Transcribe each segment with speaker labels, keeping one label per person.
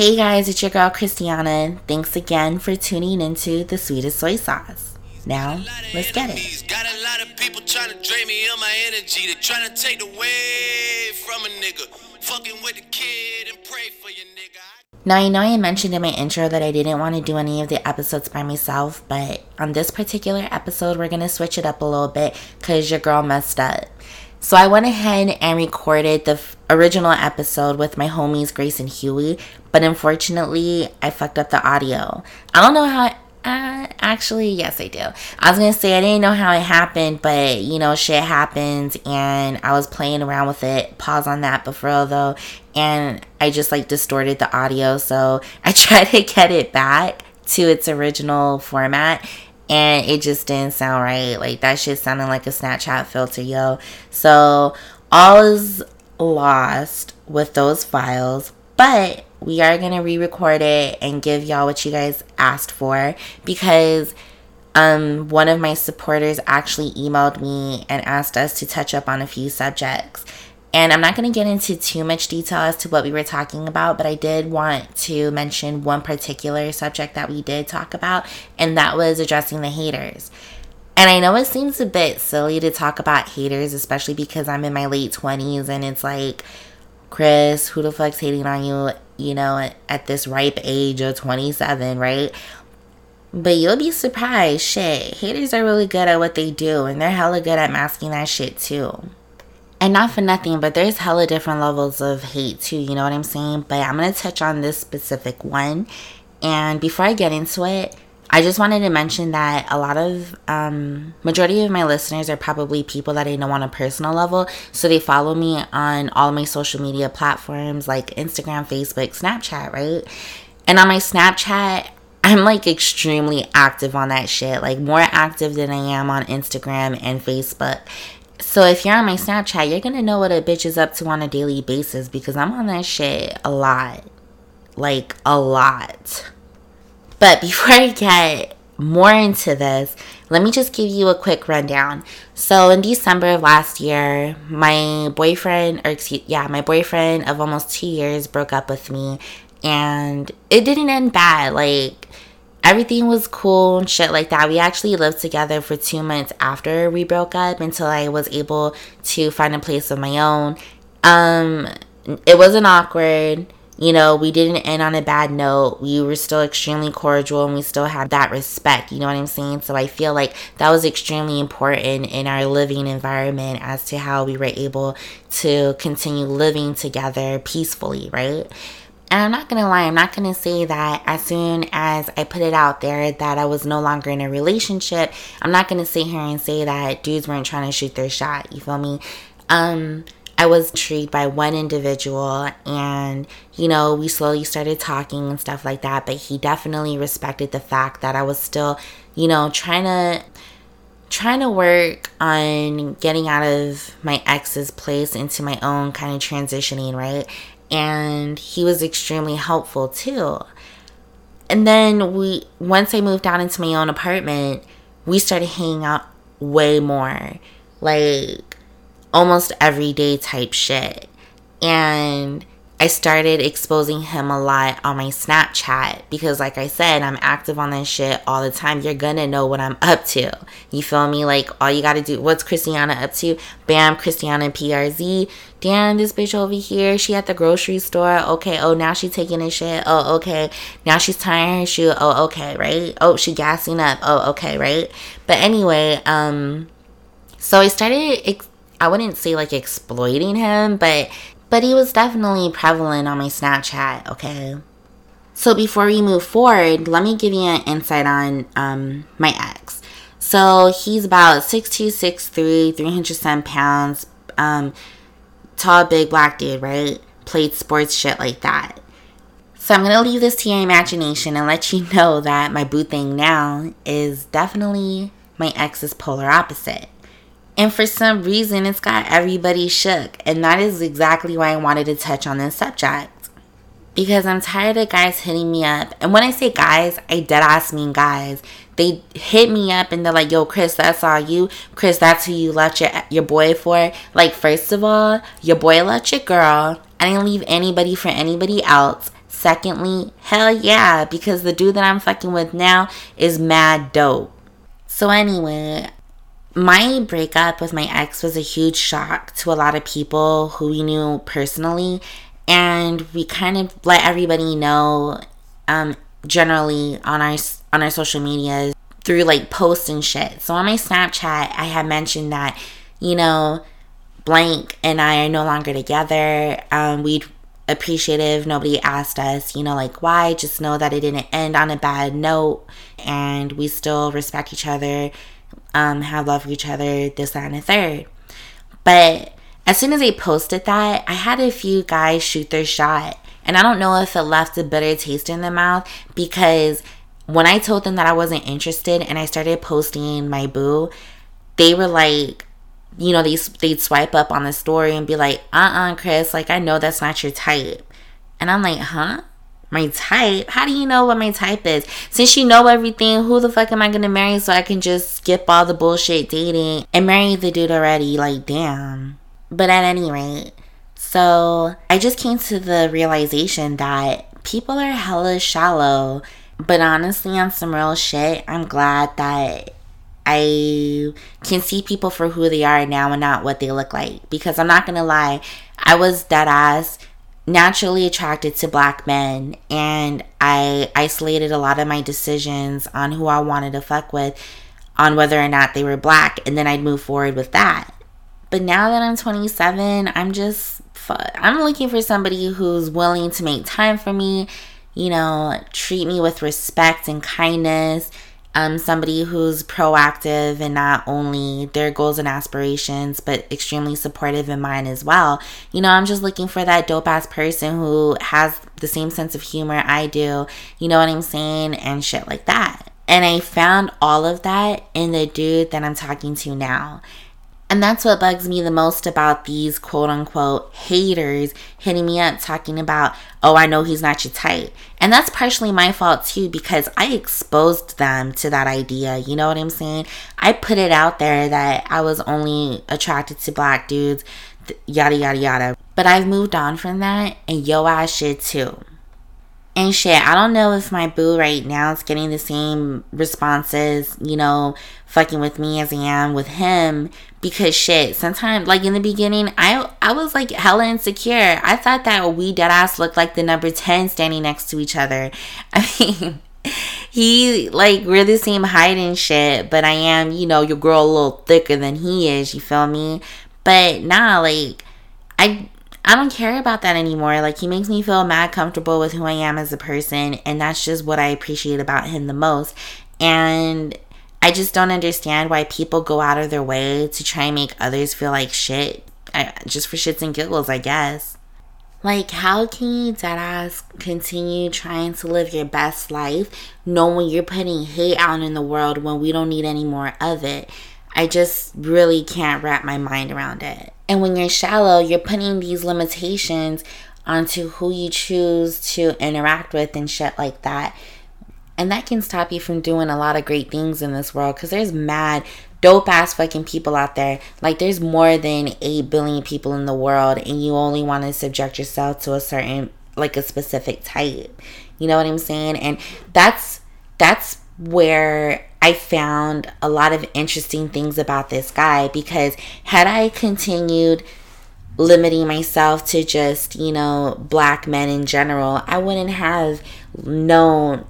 Speaker 1: Hey guys, it's your girl Christiana. Thanks again for tuning into the sweetest soy sauce. Now, let's get it. Got a lot of people trying to drain me of my energy. They're trying to take away from a nigga. Fucking with the kid and pray for your nigga. Now, I know I mentioned in my intro that I didn't want to do any of the episodes by myself, but on this particular episode, we're going to switch it up a little bit because your girl messed up. So I went ahead and recorded the original episode with my homies Grace and Huey, but unfortunately I fucked up the audio. I don't know how. Uh, actually, yes, I do. I was gonna say I didn't know how it happened, but you know, shit happens, and I was playing around with it. Pause on that, before though, and I just like distorted the audio, so I tried to get it back to its original format and it just didn't sound right. Like that shit sounded like a Snapchat filter, yo. So all is lost with those files, but we are gonna re-record it and give y'all what you guys asked for because um one of my supporters actually emailed me and asked us to touch up on a few subjects and I'm not going to get into too much detail as to what we were talking about, but I did want to mention one particular subject that we did talk about, and that was addressing the haters. And I know it seems a bit silly to talk about haters, especially because I'm in my late 20s and it's like, Chris, who the fuck's hating on you, you know, at this ripe age of 27, right? But you'll be surprised. Shit, haters are really good at what they do, and they're hella good at masking that shit too and not for nothing, but there's hella different levels of hate too, you know what I'm saying? But I'm gonna touch on this specific one. And before I get into it, I just wanted to mention that a lot of um, majority of my listeners are probably people that I know on a personal level. So they follow me on all my social media platforms like Instagram, Facebook, Snapchat, right? And on my Snapchat, I'm like extremely active on that shit, like more active than I am on Instagram and Facebook. So if you're on my Snapchat, you're gonna know what a bitch is up to on a daily basis because I'm on that shit a lot. Like a lot. But before I get more into this, let me just give you a quick rundown. So in December of last year, my boyfriend, or excuse, yeah, my boyfriend of almost two years broke up with me, and it didn't end bad. Like everything was cool and shit like that. We actually lived together for two months after we broke up until I was able to find a place of my own. Um, it wasn't awkward. You know, we didn't end on a bad note. We were still extremely cordial and we still had that respect. You know what I'm saying? So I feel like that was extremely important in our living environment as to how we were able to continue living together peacefully, right? And I'm not gonna lie, I'm not gonna say that as soon as I put it out there that I was no longer in a relationship, I'm not gonna sit here and say that dudes weren't trying to shoot their shot. You feel me? Um, I was intrigued by one individual and, you know, we slowly started talking and stuff like that, but he definitely respected the fact that I was still, you know, trying to trying to work on getting out of my ex's place into my own kind of transitioning, right? and he was extremely helpful too. And then we once I moved out into my own apartment, we started hanging out way more. Like almost everyday type shit. And I started exposing him a lot on my Snapchat because, like I said, I'm active on that shit all the time. You're gonna know what I'm up to. You feel me? Like, all you gotta do, what's Christiana up to? Bam, Christiana PRZ. Damn, this bitch over here, she at the grocery store. Okay, oh, now she's taking a shit. Oh, okay. Now she's tying her shoe. Oh, okay, right? Oh, she gassing up. Oh, okay, right? But anyway, um, so I started, ex- I wouldn't say like exploiting him, but but he was definitely prevalent on my Snapchat, okay? So before we move forward, let me give you an insight on um, my ex. So he's about 6'2, 6'3, 307 pounds, um, tall, big black dude, right? Played sports shit like that. So I'm gonna leave this to your imagination and let you know that my boo thing now is definitely my ex's polar opposite. And for some reason, it's got everybody shook. And that is exactly why I wanted to touch on this subject. Because I'm tired of guys hitting me up. And when I say guys, I dead ass mean guys. They hit me up and they're like, yo, Chris, that's all you. Chris, that's who you left your, your boy for. Like, first of all, your boy left your girl. I didn't leave anybody for anybody else. Secondly, hell yeah, because the dude that I'm fucking with now is mad dope. So, anyway, my breakup with my ex was a huge shock to a lot of people who we knew personally. And we kind of let everybody know, um, generally on our on our social media through like posts and shit. So on my Snapchat, I had mentioned that, you know, blank and I are no longer together. Um, we'd appreciative. Nobody asked us, you know, like why. Just know that it didn't end on a bad note and we still respect each other, um, have love for each other, this, that, and the third. But as soon as they posted that, I had a few guys shoot their shot. And I don't know if it left a bitter taste in their mouth because when I told them that I wasn't interested and I started posting my boo, they were like, you know, they, they'd swipe up on the story and be like, uh uh-uh, uh Chris, like, I know that's not your type. And I'm like, huh? My type? How do you know what my type is? Since you know everything, who the fuck am I gonna marry so I can just skip all the bullshit dating and marry the dude already? Like, damn. But at any rate, so I just came to the realization that people are hella shallow but honestly, on some real shit, I'm glad that I can see people for who they are now and not what they look like. Because I'm not gonna lie, I was dead ass naturally attracted to black men and I isolated a lot of my decisions on who I wanted to fuck with on whether or not they were black and then I'd move forward with that. But now that I'm 27, I'm just I'm looking for somebody who's willing to make time for me you know, treat me with respect and kindness. Um, somebody who's proactive and not only their goals and aspirations, but extremely supportive in mine as well. You know, I'm just looking for that dope ass person who has the same sense of humor I do, you know what I'm saying, and shit like that. And I found all of that in the dude that I'm talking to now. And that's what bugs me the most about these quote unquote haters hitting me up talking about, oh, I know he's not your type. And that's partially my fault too because I exposed them to that idea. You know what I'm saying? I put it out there that I was only attracted to black dudes, yada, yada, yada. But I've moved on from that and yo ass shit too. And shit, I don't know if my boo right now is getting the same responses, you know, fucking with me as I am with him. Because shit, sometimes like in the beginning, I I was like hella insecure. I thought that we dead ass looked like the number 10 standing next to each other. I mean he like we're the same height and shit, but I am, you know, your girl a little thicker than he is, you feel me? But nah, like I I don't care about that anymore. Like, he makes me feel mad comfortable with who I am as a person, and that's just what I appreciate about him the most. And I just don't understand why people go out of their way to try and make others feel like shit, I, just for shits and giggles, I guess. Like, how can you deadass continue trying to live your best life knowing you're putting hate out in the world when we don't need any more of it? I just really can't wrap my mind around it. And when you're shallow, you're putting these limitations onto who you choose to interact with and shit like that. And that can stop you from doing a lot of great things in this world because there's mad dope ass fucking people out there. Like there's more than 8 billion people in the world and you only want to subject yourself to a certain like a specific type. You know what I'm saying? And that's that's where I found a lot of interesting things about this guy because had I continued limiting myself to just, you know, black men in general, I wouldn't have known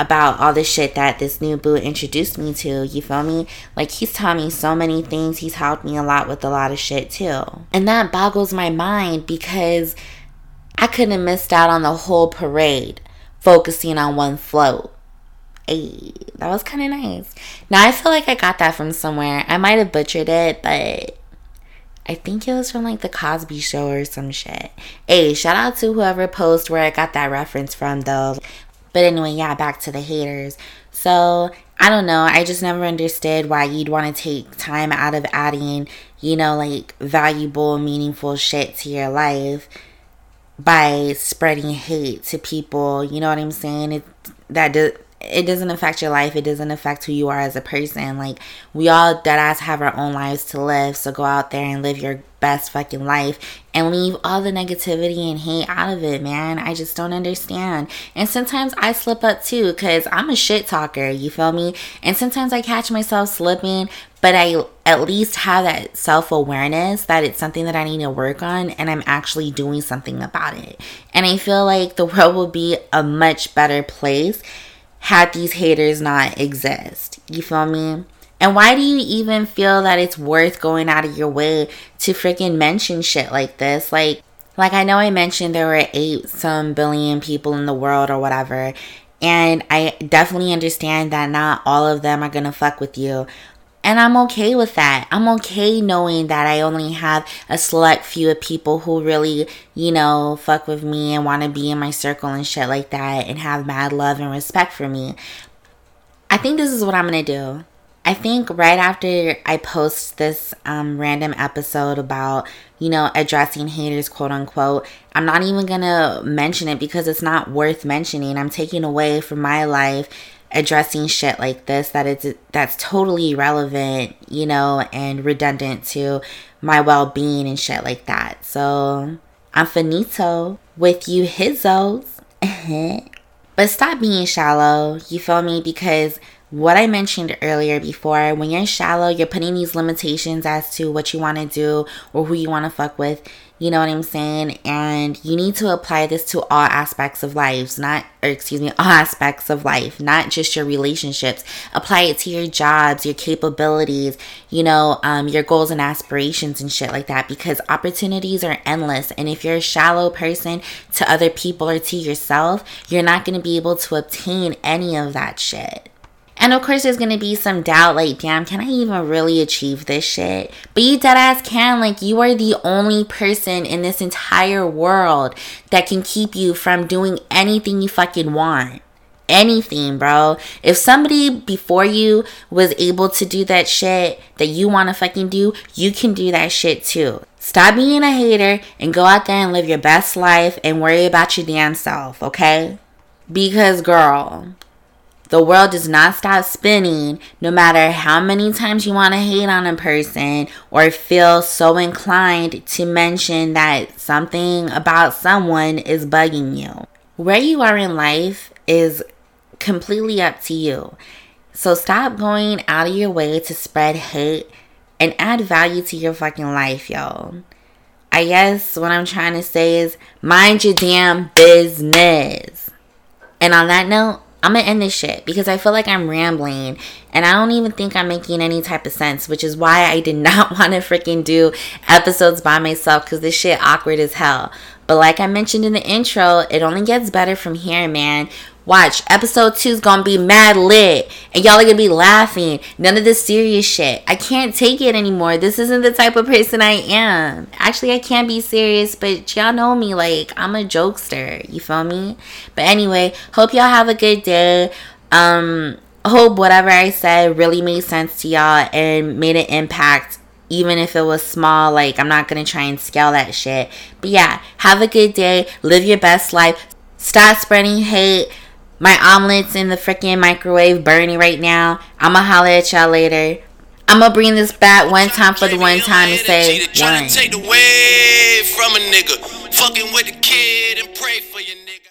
Speaker 1: about all the shit that this new boo introduced me to. You feel me? Like he's taught me so many things. He's helped me a lot with a lot of shit too. And that boggles my mind because I couldn't have missed out on the whole parade focusing on one float. Hey, that was kind of nice. Now I feel like I got that from somewhere. I might have butchered it, but I think it was from like the Cosby Show or some shit. Hey, shout out to whoever posted where I got that reference from though. But anyway, yeah, back to the haters. So I don't know. I just never understood why you'd want to take time out of adding, you know, like valuable, meaningful shit to your life by spreading hate to people. You know what I'm saying? It that it doesn't affect your life. It doesn't affect who you are as a person. Like we all dead ass have our own lives to live. So go out there and live your best fucking life and leave all the negativity and hate out of it, man. I just don't understand. And sometimes I slip up too because I'm a shit talker, you feel me? And sometimes I catch myself slipping, but I at least have that self awareness that it's something that I need to work on and I'm actually doing something about it. And I feel like the world will be a much better place had these haters not exist. You feel me? And why do you even feel that it's worth going out of your way to freaking mention shit like this? Like, like I know I mentioned there were eight some billion people in the world or whatever. And I definitely understand that not all of them are gonna fuck with you. And I'm okay with that. I'm okay knowing that I only have a select few of people who really, you know, fuck with me and want to be in my circle and shit like that and have mad love and respect for me. I think this is what I'm going to do. I think right after I post this um, random episode about, you know, addressing haters, quote unquote, I'm not even gonna mention it because it's not worth mentioning. I'm taking away from my life addressing shit like this that it's that's totally irrelevant, you know, and redundant to my well being and shit like that. So I'm finito with you hizzos. but stop being shallow, you feel me? Because what I mentioned earlier before, when you're shallow, you're putting these limitations as to what you want to do or who you want to fuck with. You know what I'm saying? And you need to apply this to all aspects of lives, not, or excuse me, all aspects of life, not just your relationships. Apply it to your jobs, your capabilities, you know, um, your goals and aspirations and shit like that because opportunities are endless. And if you're a shallow person to other people or to yourself, you're not going to be able to obtain any of that shit. And of course, there's gonna be some doubt like, damn, can I even really achieve this shit? But you deadass can. Like, you are the only person in this entire world that can keep you from doing anything you fucking want. Anything, bro. If somebody before you was able to do that shit that you wanna fucking do, you can do that shit too. Stop being a hater and go out there and live your best life and worry about your damn self, okay? Because, girl, the world does not stop spinning no matter how many times you want to hate on a person or feel so inclined to mention that something about someone is bugging you. Where you are in life is completely up to you. So stop going out of your way to spread hate and add value to your fucking life, y'all. I guess what I'm trying to say is mind your damn business. And on that note, I'm gonna end this shit because I feel like I'm rambling and I don't even think I'm making any type of sense, which is why I did not want to freaking do episodes by myself because this shit awkward as hell. But like I mentioned in the intro, it only gets better from here, man. Watch, episode two is gonna be mad lit, and y'all are gonna be laughing. None of this serious shit. I can't take it anymore. This isn't the type of person I am. Actually, I can't be serious, but y'all know me. Like, I'm a jokester. You feel me? But anyway, hope y'all have a good day. Um, hope whatever I said really made sense to y'all and made an impact even if it was small like i'm not gonna try and scale that shit but yeah have a good day live your best life stop spreading hate my omelet's in the freaking microwave burning right now. I'ma holler at y'all later. I'ma bring this back one time for the one time and say one. take the from a nigga. Fucking with the kid and pray for your nigga.